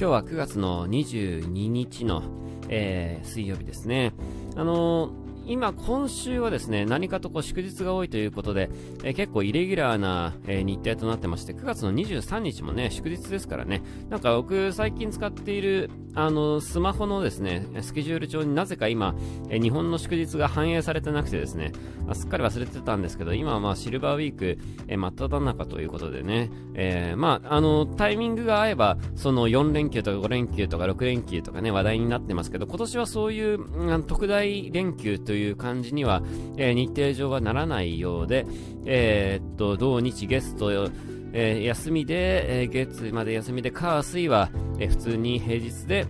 今日は9月の22日の、えー、水曜日ですね。あのー今、今週はですね、何かとこう祝日が多いということで、えー、結構イレギュラーな、え、日程となってまして、9月の23日もね、祝日ですからね、なんか僕最近使っている、あの、スマホのですね、スケジュール帳になぜか今、え、日本の祝日が反映されてなくてですね、あ、すっかり忘れてたんですけど、今はまあシルバーウィーク、え、真っ只中ということでね、えー、まあ、あの、タイミングが合えば、その4連休とか5連休とか6連休とかね、話題になってますけど、今年はそういう、特大連休という感じには、え、日程上はならないようで、えー、っと、土日ゲスト、えー、休みで、えー、月まで休みで、火水は、えー、普通に平日で、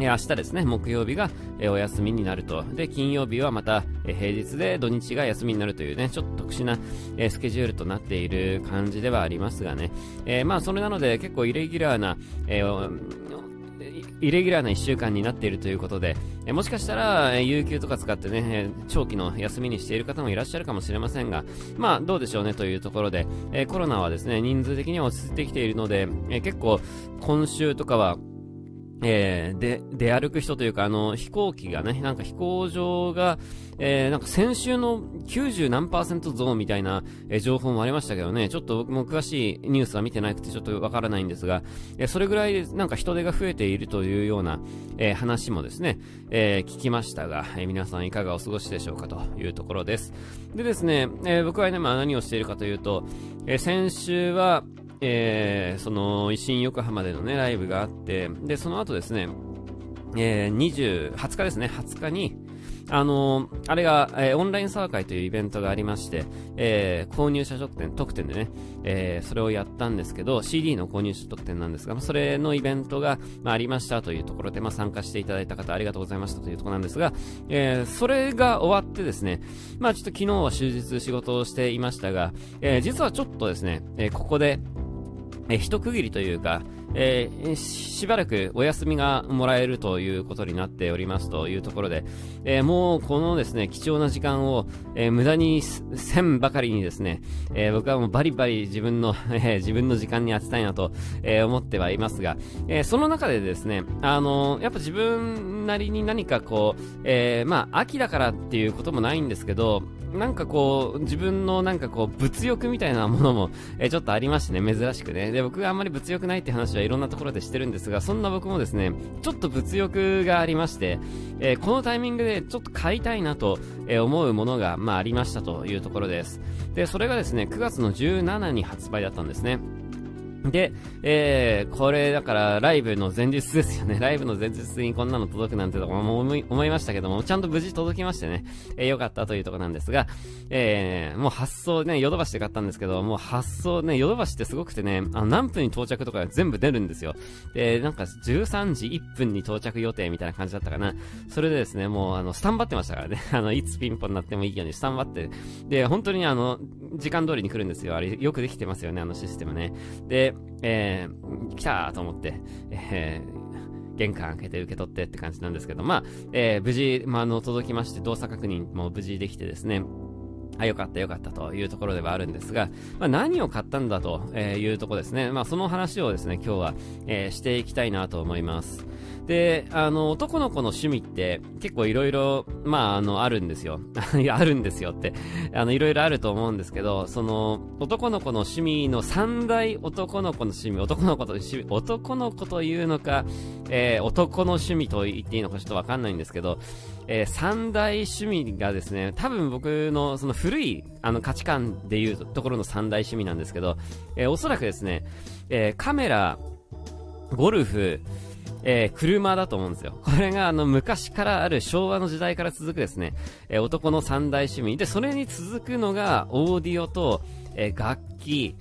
え、明日ですね、木曜日が、え、お休みになると。で、金曜日はまた、え、平日で土日が休みになるというね、ちょっと特殊な、え、スケジュールとなっている感じではありますがね。えー、まあ、それなので結構イレギュラーな、え、イレギュラーな1週間になっているということで、えもしかしたら、え有給とか使ってね、長期の休みにしている方もいらっしゃるかもしれませんが、まあ、どうでしょうねというところで、えコロナはですね、人数的には落ち着いてきているので、え結構、今週とかは、えー、で、出歩く人というか、あの、飛行機がね、なんか飛行場が、えー、なんか先週の90何パーセント増みたいな、えー、情報もありましたけどね、ちょっと僕も詳しいニュースは見てなくてちょっとわからないんですが、えー、それぐらいなんか人手が増えているというような、え、話もですね、え、聞きましたが、え、皆さんいかがお過ごしでしょうかというところです。でですね、え、僕はね、まあ何をしているかというと、え、先週は、えー、その、維新横浜でのね、ライブがあって、で、その後ですね、えー、20、20日ですね、20日に、あのー、あれが、えー、オンラインサー会というイベントがありまして、えー、購入者特典、特典でね、えー、それをやったんですけど、CD の購入者特典なんですが、それのイベントが、まあ、ありましたというところで、まあ、参加していただいた方ありがとうございましたというところなんですが、えー、それが終わってですね、まあちょっと昨日は終日仕事をしていましたが、えー、実はちょっとですね、えー、ここで、えー、一区切りというか、えー、しばらくお休みがもらえるということになっておりますというところで、えー、もうこのですね、貴重な時間を、えー、無駄にせんばかりにですね、え僕はもうバリバリ自分の、え自分の時間に当てたいなと、え思ってはいますが、えその中でですね、あのやっぱ自分なりに何かこう、えまあ、秋だからっていうこともないんですけど、なんかこう、自分のなんかこう、物欲みたいなものも、えちょっとありましてね、珍しくね。で、僕があんまり物欲ないって話はいろんなところでしてるんですが、そんな僕もですね、ちょっと物欲がありまして、えー、このタイミングでちょっと買いたいなと、えー、思うものが、まあありましたというところです。で、それがですね、9月の17に発売だったんですね。で、えー、これだからライブの前日ですよね。ライブの前日にこんなの届くなんてとも思い思いましたけども、ちゃんと無事届きましてね、えー、よかったというところなんですが、えー、もう発送ね、ヨドバシで買ったんですけど、もう発送ね、ヨドバシってすごくてね、あの何分に到着とか全部出るんですよ。で、なんか13時1分に到着予定みたいな感じだったかな。それでですね、もうあの、スタンバってましたからね。あの、いつピンポンになってもいいようにスタンバって。で、本当にあの、時間通りに来るんですよ。あれ、よくできてますよね、あのシステムね。で、えー、来たと思って、えー、玄関開けて受け取ってって感じなんですけど、まあ、えー、無事、ま、あの、届きまして、動作確認も無事できてですね、あ、よかったよかったというところではあるんですが、まあ、何を買ったんだというとこですね。まあ、その話をですね、今日は、えー、していきたいなと思います。で、あの、男の子の趣味って結構いろいろ、まあ、あの、あるんですよ。いや、あるんですよって。あの、いろいろあると思うんですけど、その、男の子の趣味の三大男の子の趣味、男の子と趣味、男の子というのか、えー、男の趣味と言っていいのかちょっとわかんないんですけど、えー、三大趣味がですね、多分僕のその古いあの価値観でいうところの三大趣味なんですけど、えー、おそらくですね、えー、カメラ、ゴルフ、えー、車だと思うんですよ。これがあの昔からある昭和の時代から続くですね、えー、男の三大趣味。で、それに続くのがオーディオと、えー、楽器、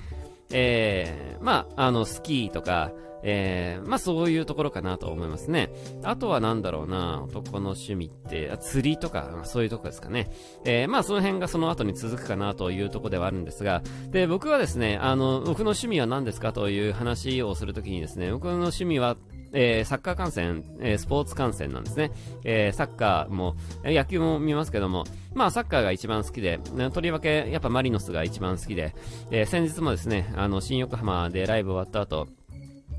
えー、まあ、あの、スキーとか、えー、まあそういうところかなと思いますね。あとはなんだろうな、男の趣味って、釣りとか、そういうとこですかね。えー、まあその辺がその後に続くかなというとこではあるんですが、で、僕はですね、あの、僕の趣味は何ですかという話をするときにですね、僕の趣味は、えー、サッカー観戦、えー、スポーツ観戦なんですね。えー、サッカーも、え野球も見ますけども、まあサッカーが一番好きで、とりわけやっぱマリノスが一番好きで、え先日もですね、あの、新横浜でライブ終わった後、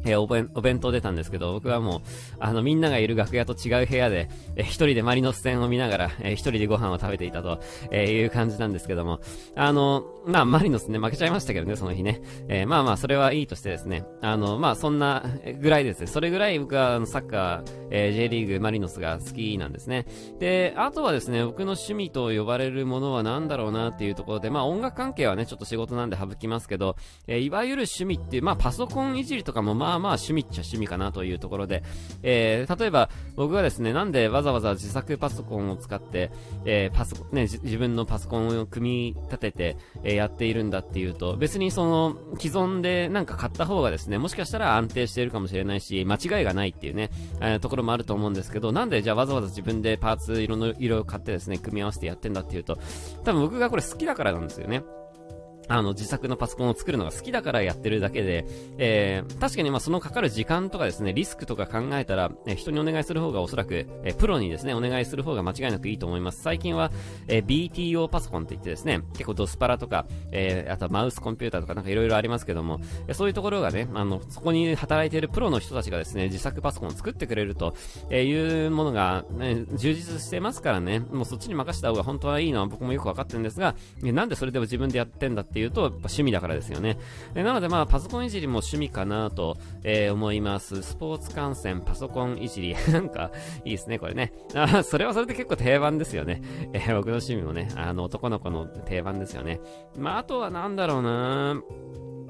えー、お弁、お弁当出たんですけど、僕はもう、あの、みんながいる楽屋と違う部屋で、えー、一人でマリノス戦を見ながら、えー、一人でご飯を食べていたと、えいう感じなんですけども、あの、まあ、マリノスね、負けちゃいましたけどね、その日ね。えまあまあ、それはいいとしてですね、あの、まあ、そんなぐらいですね、それぐらい僕は、サッカー、え J リーグ、マリノスが好きなんですね。で、あとはですね、僕の趣味と呼ばれるものは何だろうなっていうところで、まあ、音楽関係はね、ちょっと仕事なんで省きますけど、えいわゆる趣味っていう、まあ、パソコンいじりとかも、まあまあまあ、趣味っちゃ趣味かなというところで、えー、例えば僕がですね、なんでわざわざ自作パソコンを使って、えー、パソコン、ね、自分のパソコンを組み立てて、えー、やっているんだっていうと、別にその、既存でなんか買った方がですね、もしかしたら安定しているかもしれないし、間違いがないっていうね、えー、ところもあると思うんですけど、なんでじゃあわざわざ自分でパーツ色の色を買ってですね、組み合わせてやってんだっていうと、多分僕がこれ好きだからなんですよね。あの、自作のパソコンを作るのが好きだからやってるだけで、えー、確かにまあそのかかる時間とかですね、リスクとか考えたら、え、人にお願いする方がおそらく、えー、プロにですね、お願いする方が間違いなくいいと思います。最近は、えー、BTO パソコンって言ってですね、結構ドスパラとか、えー、あとはマウスコンピューターとかなんか色々ありますけども、えー、そういうところがね、あの、そこに働いているプロの人たちがですね、自作パソコンを作ってくれると、えー、いうものが、ね、充実してますからね、もうそっちに任せた方が本当はいいのは僕もよくわかってるんですが、えなんでそれでも自分でやってんだってっていうと、やっぱ趣味だからですよね。えなのでまあパソコンいじりも趣味かなと、えー、思います。スポーツ観戦、パソコンいじり。なんか、いいですね、これね。あ、それはそれで結構定番ですよね。えー、僕の趣味もね、あの、男の子の定番ですよね。まあ、あとはなんだろうな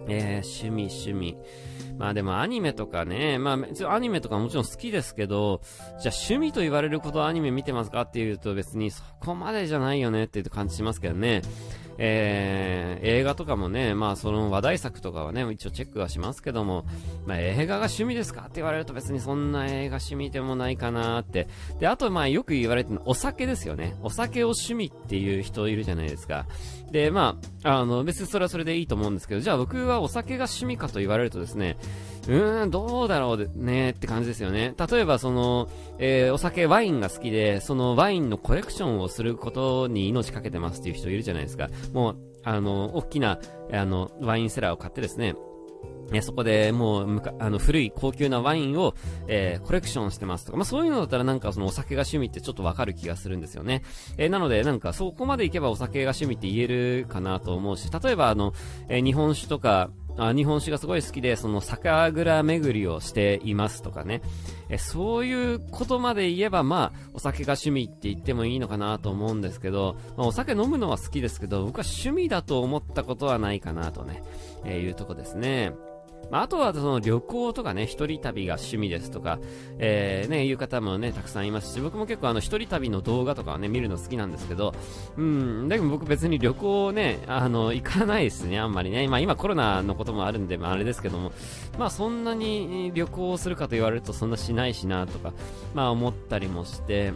えー、趣味、趣味。まあでもアニメとかね、まあ別にアニメとかもちろん好きですけど、じゃあ趣味と言われることアニメ見てますかっていうと別にそこまでじゃないよねっていう感じしますけどね。えー、映画とかもね、まあその話題作とかはね、一応チェックはしますけども、まあ映画が趣味ですかって言われると別にそんな映画趣味でもないかなって。で、あとまあよく言われてるのお酒ですよね。お酒を趣味っていう人いるじゃないですか。で、まあ、あの、別にそれはそれでいいと思うんですけど、じゃあ僕はお酒が趣味かと言われるとですね、うーん、どうだろうねって感じですよね。例えばその、えー、お酒、ワインが好きで、そのワインのコレクションをすることに命かけてますっていう人いるじゃないですか。もう、あの、大きな、あの、ワインセラーを買ってですね、えそこでもうあの古い高級なワインを、えー、コレクションしてますとか、まあそういうのだったらなんかそのお酒が趣味ってちょっとわかる気がするんですよね。えー、なのでなんかそこまでいけばお酒が趣味って言えるかなと思うし、例えばあの、えー、日本酒とか、あ日本酒がすごい好きで、その酒蔵巡りをしていますとかね。えそういうことまで言えば、まあ、お酒が趣味って言ってもいいのかなと思うんですけど、まあ、お酒飲むのは好きですけど、僕は趣味だと思ったことはないかなとね、えー、いうとこですね。まあ、あとはその旅行とかね、一人旅が趣味ですとか、えー、ね、いう方もね、たくさんいますし、僕も結構あの一人旅の動画とかをね、見るの好きなんですけど、うん、だけど僕別に旅行ね、あの、行かないですね、あんまりね。まあ今コロナのこともあるんで、まああれですけども、まあそんなに旅行するかと言われるとそんなしないしなとか、まあ思ったりもして、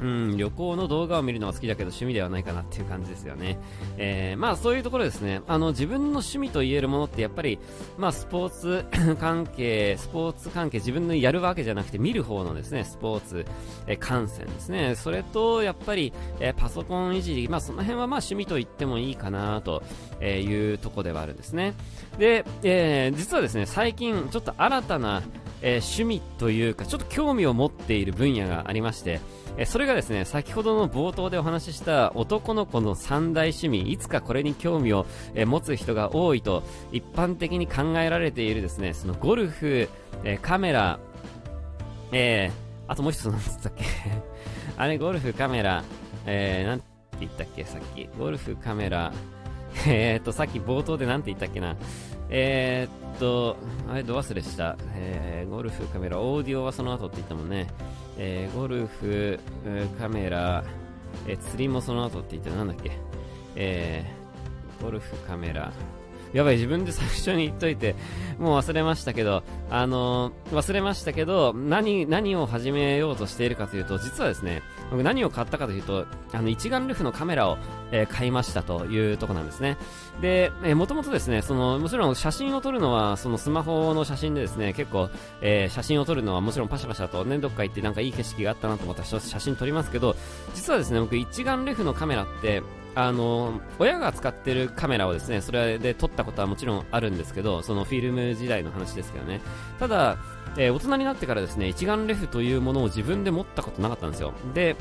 うん、旅行の動画を見るのは好きだけど趣味ではないかなっていう感じですよね。えー、まあそういうところですね。あの、自分の趣味と言えるものってやっぱり、まあスポーツ 関係、スポーツ関係、自分のやるわけじゃなくて見る方のですね、スポーツ、えー、観戦ですね。それと、やっぱり、えー、パソコンいじり、まあその辺はまあ趣味と言ってもいいかなというとこではあるんですね。で、えー、実はですね、最近ちょっと新たな、えー、趣味というか、ちょっと興味を持っている分野がありまして、えそれがですね、先ほどの冒頭でお話しした男の子の三大趣味、いつかこれに興味を、え持つ人が多いと一般的に考えられているですね、そのゴルフ、えカメラ、え、あともう一つ何つったっけ？あれ、ゴルフ、カメラ、えー、て言ったっけさっき。ゴルフ、カメラ、えーっと、さっき冒頭で何て言ったっけな。えー、っと、あれ、ど忘れした。えー、ゴルフ、カメラ、オーディオはその後って言ったもんね。えー、ゴルフ、カメラ、え、釣りもその後って言ってなんだっけ、えー、ゴルフ、カメラ、やばい、自分で最初に言っといて、もう忘れましたけど、あのー、忘れましたけど、何、何を始めようとしているかというと、実はですね、僕何を買ったかというと、あの、一眼レフのカメラを、えー、買いましたというとこなんですね。で、えー、もともとですね、その、もちろん写真を撮るのは、そのスマホの写真でですね、結構、えー、写真を撮るのはもちろんパシャパシャとね、どっか行ってなんかいい景色があったなと思ったら写真撮りますけど、実はですね、僕一眼レフのカメラって、あの、親が使ってるカメラをですね、それで撮ったことはもちろんあるんですけど、そのフィルム時代の話ですけどね。ただ、えー、大人になってからですね、一眼レフというものを自分で持ったことなかったんですよ。で、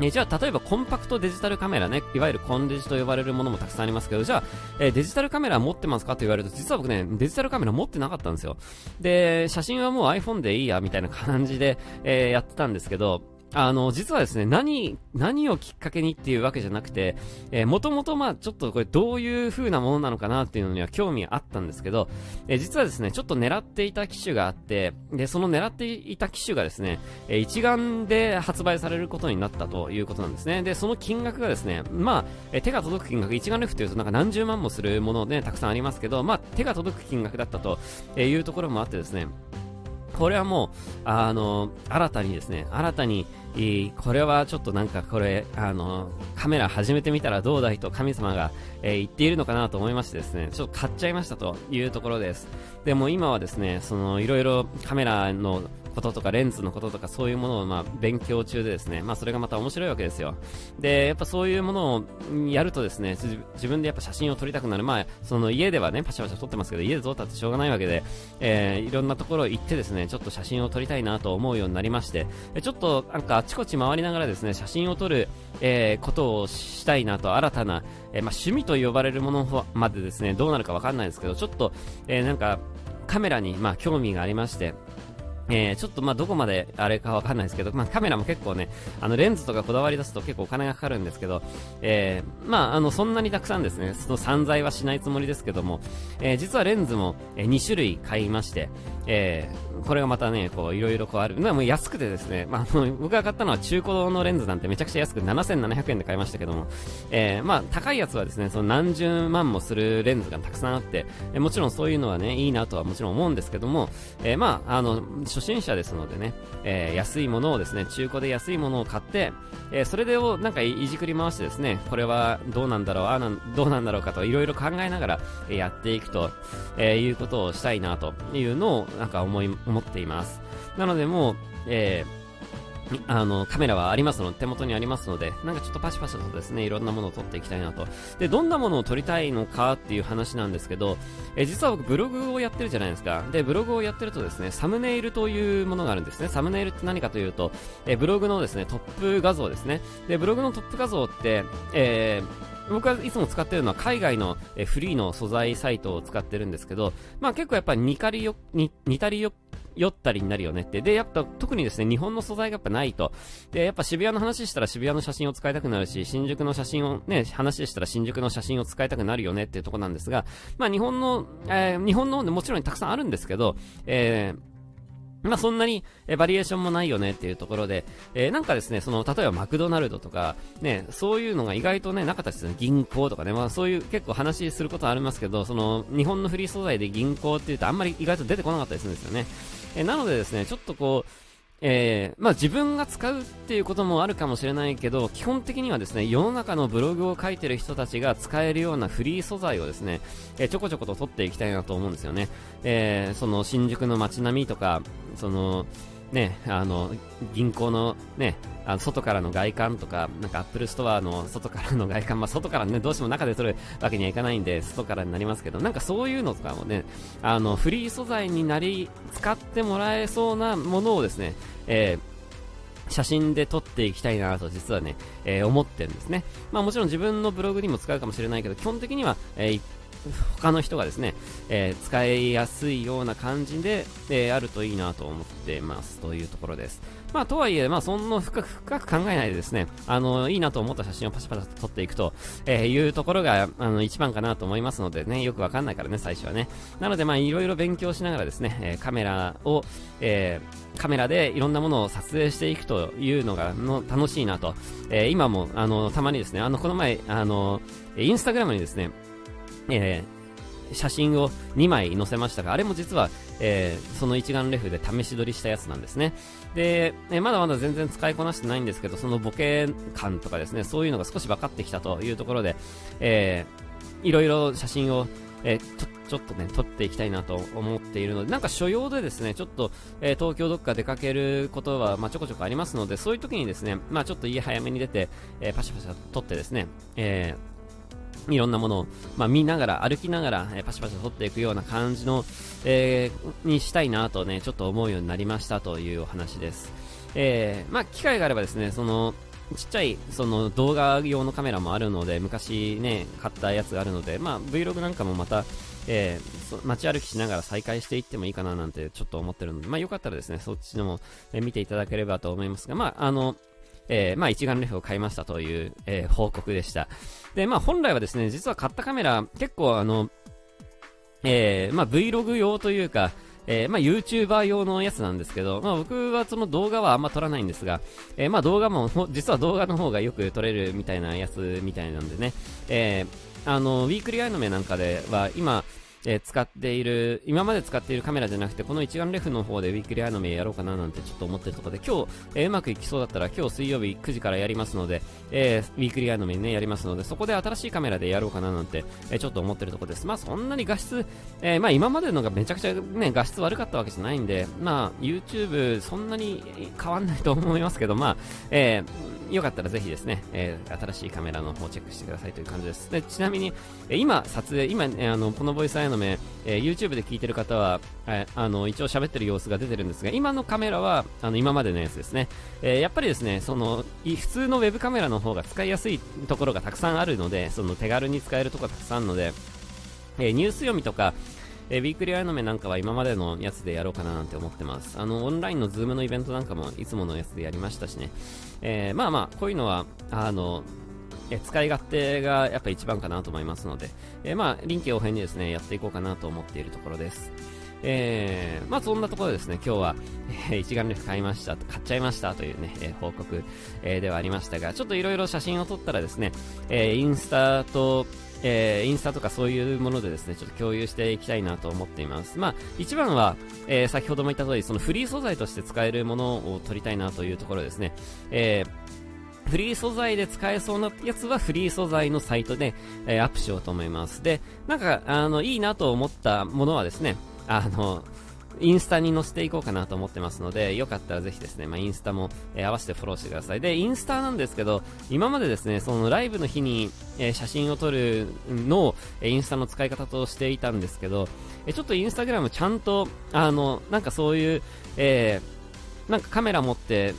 えじゃあ、例えばコンパクトデジタルカメラね、いわゆるコンデジと呼ばれるものもたくさんありますけど、じゃあ、え、デジタルカメラ持ってますかと言われると、実は僕ね、デジタルカメラ持ってなかったんですよ。で、写真はもう iPhone でいいや、みたいな感じで、えー、やってたんですけど、あの、実はですね、何、何をきっかけにっていうわけじゃなくて、えー、もともとまあちょっとこれどういう風なものなのかなっていうのには興味あったんですけど、えー、実はですね、ちょっと狙っていた機種があって、で、その狙っていた機種がですね、えー、一眼で発売されることになったということなんですね。で、その金額がですね、まあ、え、手が届く金額、一眼レフというとなんか何十万もするものね、たくさんありますけど、まあ、手が届く金額だったというところもあってですね、これはもう、あの、新たにですね、新たに、これはちょっとなんかこれ、あの、カメラ始めてみたらどうだいと神様が、えー、言っているのかなと思いましてですね、ちょっと買っちゃいましたというところです。でも今はですね、その、いろいろカメラのこととかレンズのこととかそういうものをまあ勉強中でですね、まあそれがまた面白いわけですよ。で、やっぱそういうものをやるとですね、自分でやっぱ写真を撮りたくなる。まあ、その家ではね、パシャパシャ撮ってますけど、家で撮ったってしょうがないわけで、えー、いろんなところ行ってですね、ちょっと写真を撮りたいなと思うようになりまして、ちょっとなんかあちこち回りながらですね、写真を撮る、えー、ことをしたいなと、新たな、えー、まあ趣味と呼ばれるものまでですね、どうなるかわかんないですけど、ちょっと、えー、なんか、カメラに、まあ、興味がありまして、えー、ちょっとまあどこまであれかわかんないですけど、まあカメラも結構ね、あのレンズとかこだわり出すと結構お金がかかるんですけど、えー、まああのそんなにたくさんですね、その散財はしないつもりですけども、えー、実はレンズも、2種類買いまして、えこれがまたね、こういろいろこうある。まあもう安くてですね、まあの僕が買ったのは中古のレンズなんてめちゃくちゃ安く7700円で買いましたけども、えまあ高いやつはですね、その何十万もするレンズがたくさんあって、えもちろんそういうのはね、いいなとはもちろん思うんですけども、えまああの、初心者ですのでね、えー、安いものをですね、中古で安いものを買って、えー、それをなんかいじくり回してですね、これはどうなんだろう、あなどうなんだろうかといろいろ考えながら、やっていくと、えいうことをしたいなというのをなんか思い、思っています。なのでもう、えーあの、カメラはありますので、手元にありますので、なんかちょっとパシパシとですね、いろんなものを撮っていきたいなと。で、どんなものを撮りたいのかっていう話なんですけど、え実は僕ブログをやってるじゃないですか。で、ブログをやってるとですね、サムネイルというものがあるんですね。サムネイルって何かというと、えブログのですね、トップ画像ですね。で、ブログのトップ画像って、えー僕はいつも使ってるのは海外のフリーの素材サイトを使ってるんですけど、まあ結構やっぱり似たりよ、似たりよ酔ったりになるよねって。で、やっぱ特にですね、日本の素材がやっぱないと。で、やっぱ渋谷の話したら渋谷の写真を使いたくなるし、新宿の写真をね、話したら新宿の写真を使いたくなるよねっていうとこなんですが、まあ日本の、えー、日本のもちろんたくさんあるんですけど、えー、まあそんなに、えバリエーションもないよねっていうところで、えー、なんかですね、その、例えばマクドナルドとか、ね、そういうのが意外とね、なかったですね、銀行とかね、まあそういう結構話することはありますけど、その、日本のフリー素材で銀行って言うとあんまり意外と出てこなかったりするんですよね。えー、なのでですね、ちょっとこう、えー、まあ自分が使うっていうこともあるかもしれないけど、基本的にはですね、世の中のブログを書いてる人たちが使えるようなフリー素材をですね、えー、ちょこちょこと撮っていきたいなと思うんですよね。えー、その新宿の街並みとか、その、ね、あの、銀行のね、あの外からの外観とか、なんか Apple Store の外からの外観、まあ外からね、どうしても中で撮るわけにはいかないんで、外からになりますけど、なんかそういうのとかもね、あの、フリー素材になり、使ってもらえそうなものをですね、えー写真で撮っていきたいなと実はね、えー、思ってるんですね。まあもちろん自分のブログにも使うかもしれないけど、基本的には、えー、他の人がですね、えー、使いやすいような感じで、えー、あるといいなと思ってますというところです。まあ、とはいえ、まあ、そんな深く深く考えないでですね、あの、いいなと思った写真をパシャパシと撮っていくと、えー、いうところが、あの、一番かなと思いますのでね、よくわかんないからね、最初はね。なので、まあ、いろいろ勉強しながらですね、え、カメラを、え、カメラでいろんなものを撮影していくというのが、の、楽しいなと。え、今も、あの、たまにですね、あの、この前、あの、インスタグラムにですね、えー、写真を2枚載せましたが、あれも実は、えー、その一眼レフで試し撮りしたやつなんですね。で、えまだまだ全然使いこなしてないんですけど、そのボケ感とかですね、そういうのが少し分かってきたというところで、えー、いろいろ写真をえー、ちょちょっとね、撮っていきたいなと思っているので、なんか所要でですね、ちょっと、えー、東京どっか出かけることは、まあ、ちょこちょこありますので、そういう時にですね、まあ、ちょっと家早めに出て、えー、パシャパシャ撮ってですね、えー、いろんなものを、まあ、見ながら、歩きながら、えー、パシパシ撮っていくような感じの、えー、にしたいなとね、ちょっと思うようになりましたというお話です。えー、まあ、機会があればですね、その、ちっちゃいその動画用のカメラもあるので、昔ね、買ったやつがあるので、まあ、Vlog なんかもまた、えー、街歩きしながら再開していってもいいかななんてちょっと思ってるので、まあ、よかったらですね、そっちのも、え、見ていただければと思いますが、まあ、あの、えー、まあ、一眼レフを買いましたという、えー、報告でした。で、まあ、本来はですね、実は買ったカメラ、結構あの、えー、まあ、Vlog 用というか、えー、まあ、YouTuber 用のやつなんですけど、まあ、僕はその動画はあんま撮らないんですが、えー、まあ、動画も、実は動画の方がよく撮れるみたいなやつみたいなんでね、えー、あの、ウィークリーアニメなんかでは、今、え、使っている、今まで使っているカメラじゃなくて、この一眼レフの方でウィークリーアニメやろうかななんてちょっと思ってるとこで、今日、え、うまくいきそうだったら、今日水曜日9時からやりますので、え、ウィークリーアニメね、やりますので、そこで新しいカメラでやろうかななんて、え、ちょっと思ってるとこです。まあそんなに画質、え、まあ今までのがめちゃくちゃね、画質悪かったわけじゃないんで、まあ YouTube そんなに変わんないと思いますけど、まあ、えー、よかったらぜひですね、えー、新しいカメラの方チェックしてくださいという感じです。でちなみに、え、今撮影、今、えー、あの、このボイスアヤノ.メ、えー、YouTube で聞いてる方は、えー、あの、一応喋ってる様子が出てるんですが、今のカメラは、あの、今までのやつですね。え、やっぱりですね、その、普通のウェブカメラの方が使いやすいところがたくさんあるので、その手軽に使えるところがたくさんあるので、え、ニュース読みとか、えー、ウィークリーアニメなんかは今までのやつでやろうかななんて思ってます。あの、オンラインの Zoom のイベントなんかもいつものやつでやりましたしね。えー、まあまあ、こういうのは、あの、え使い勝手がやっぱ一番かなと思いますので、えー、まあ、臨機応変にですね、やっていこうかなと思っているところです。えー、まあそんなところでですね、今日は、えー、一眼レフ買いました、買っちゃいましたというね、えー、報告、えー、ではありましたが、ちょっといろいろ写真を撮ったらですね、えー、インスタと、えー、インスタとかそういうものでですね、ちょっと共有していきたいなと思っています。まあ、一番は、えー、先ほども言った通り、そのフリー素材として使えるものを撮りたいなというところですね。えーフリー素材で使えそうなやつはフリー素材のサイトで、え、アップしようと思います。で、なんか、あの、いいなと思ったものはですね、あの、インスタに載せていこうかなと思ってますので、よかったらぜひですね、まあ、インスタも、えー、合わせてフォローしてください。で、インスタなんですけど、今までですね、そのライブの日に、えー、写真を撮るのを、えインスタの使い方としていたんですけど、えちょっとインスタグラムちゃんと、あの、なんかそういう、えー、なんかカメラ持って、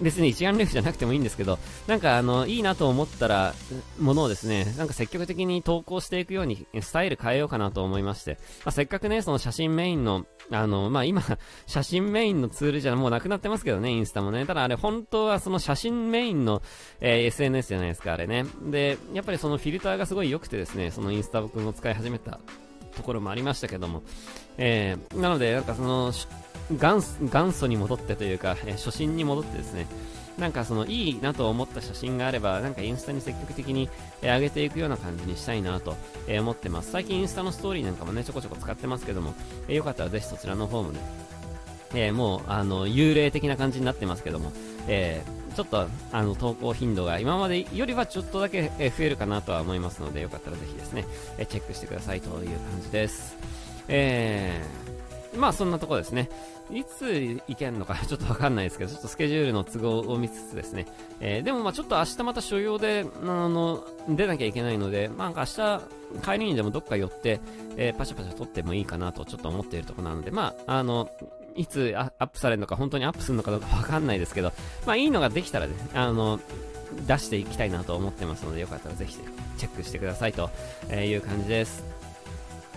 別に一眼レフじゃなくてもいいんですけど、なんかあの、いいなと思ったら、ものをですね、なんか積極的に投稿していくように、スタイル変えようかなと思いまして、まあ、せっかくね、その写真メインの、あの、まあ、今、写真メインのツールじゃもうなくなってますけどね、インスタもね。ただあれ、本当はその写真メインの、えー、SNS じゃないですか、あれね。で、やっぱりそのフィルターがすごい良くてですね、そのインスタ僕も使い始めたところもありましたけども、えー、なので、なんかその、元元祖に戻ってというか、えー、初心に戻ってですね、なんかそのいいなと思った写真があれば、なんかインスタに積極的に、え、上げていくような感じにしたいなと、え、思ってます。最近インスタのストーリーなんかもね、ちょこちょこ使ってますけども、えー、よかったらぜひそちらの方もね、え、もう、あの、幽霊的な感じになってますけども、えー、ちょっと、あの、投稿頻度が今までよりはちょっとだけ、増えるかなとは思いますので、よかったらぜひですね、えチェックしてくださいという感じです。えー、まあそんなとこですね。いつ行けんのか ちょっとわかんないですけど、ちょっとスケジュールの都合を見つつですね。えー、でもまあちょっと明日また所要で、あの、出なきゃいけないので、まあ明日帰りにでもどっか寄って、えー、パシャパシャ撮ってもいいかなとちょっと思っているところなので、まあ、あの、いつアップされるのか、本当にアップするのかどうかわかんないですけど、まあいいのができたらね、あの、出していきたいなと思ってますので、よかったらぜひチェックしてくださいという感じです。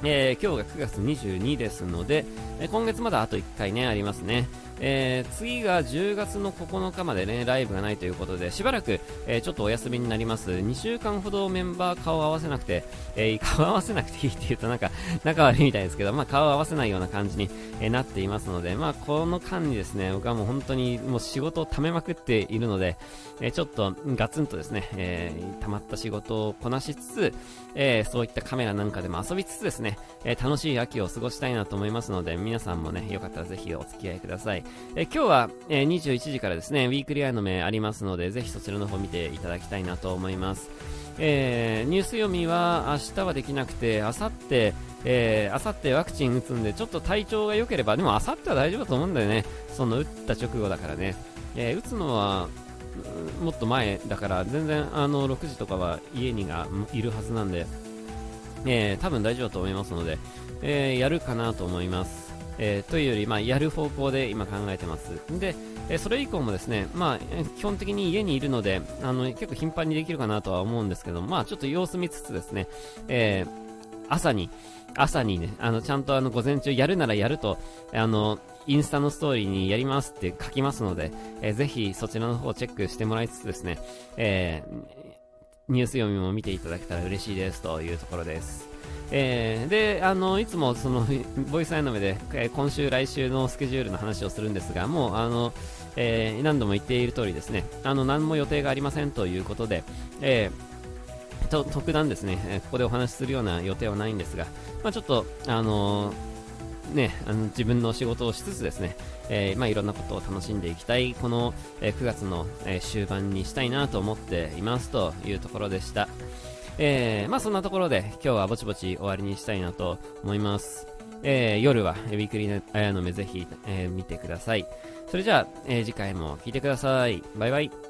えー、今日が9月22ですので、え、今月まだあと1回ね、ありますね。えー、次が10月の9日までね、ライブがないということで、しばらく、えー、ちょっとお休みになります。2週間ほどメンバー顔合わせなくて、えー、顔合わせなくていいって言うとなんか、仲悪いみたいですけど、まあ顔合わせないような感じに、えなっていますので、まあこの間にですね、僕はもう本当にもう仕事を貯めまくっているので、えちょっとガツンとですね、え溜まった仕事をこなしつつ、えそういったカメラなんかでも遊びつつですね、え楽しい秋を過ごしたいなと思いますので、皆さんもね、よかったらぜひお付き合いください。え今日は、え21時からですね、ウィークリーアニメありますので、ぜひそちらの方見ていただきたいなと思います。えー、ニュース読みは明日はできなくて、明後日、えー、明後日ワクチン打つんで、ちょっと体調が良ければ、でも明後日は大丈夫だと思うんだよね。その打った直後だからね。えー、打つのは、もっと前だから、全然あの6時とかは家にがいるはずなんで、えー、多分大丈夫だと思いますので、えー、やるかなと思います。えー、というより、まあ、やる方向で今考えてます。で、えそれ以降もですね、まあ、基本的に家にいるので、あの、結構頻繁にできるかなとは思うんですけど、まあ、ちょっと様子見つつですね、え朝に、朝にね、あの、ちゃんとあの、午前中やるならやると、あの、インスタのストーリーにやりますって書きますので、えー、ぜひそちらの方をチェックしてもらいつつですね、えー、ニュース読みも見ていただけたら嬉しいですというところです。えー、で、あの、いつもその、ボイスアイノメで、えー、今週、来週のスケジュールの話をするんですが、もう、あの、えー、何度も言っている通りですね、あの、何も予定がありませんということで、えー、と特段ですね、えここでお話しするような予定はないんですが、まあ、ちょっと、あのね、あの自分の仕事をしつつですね、えー、まあ、いろんなことを楽しんでいきたい、この、え、9月の、え、終盤にしたいなと思っていますというところでした。えー、まあそんなところで今日はぼちぼち終わりにしたいなと思います。えー、夜はウィークリーあやの目ぜひ、えー、見てください。それじゃあ、えー、次回も聞いてください。バイバイ。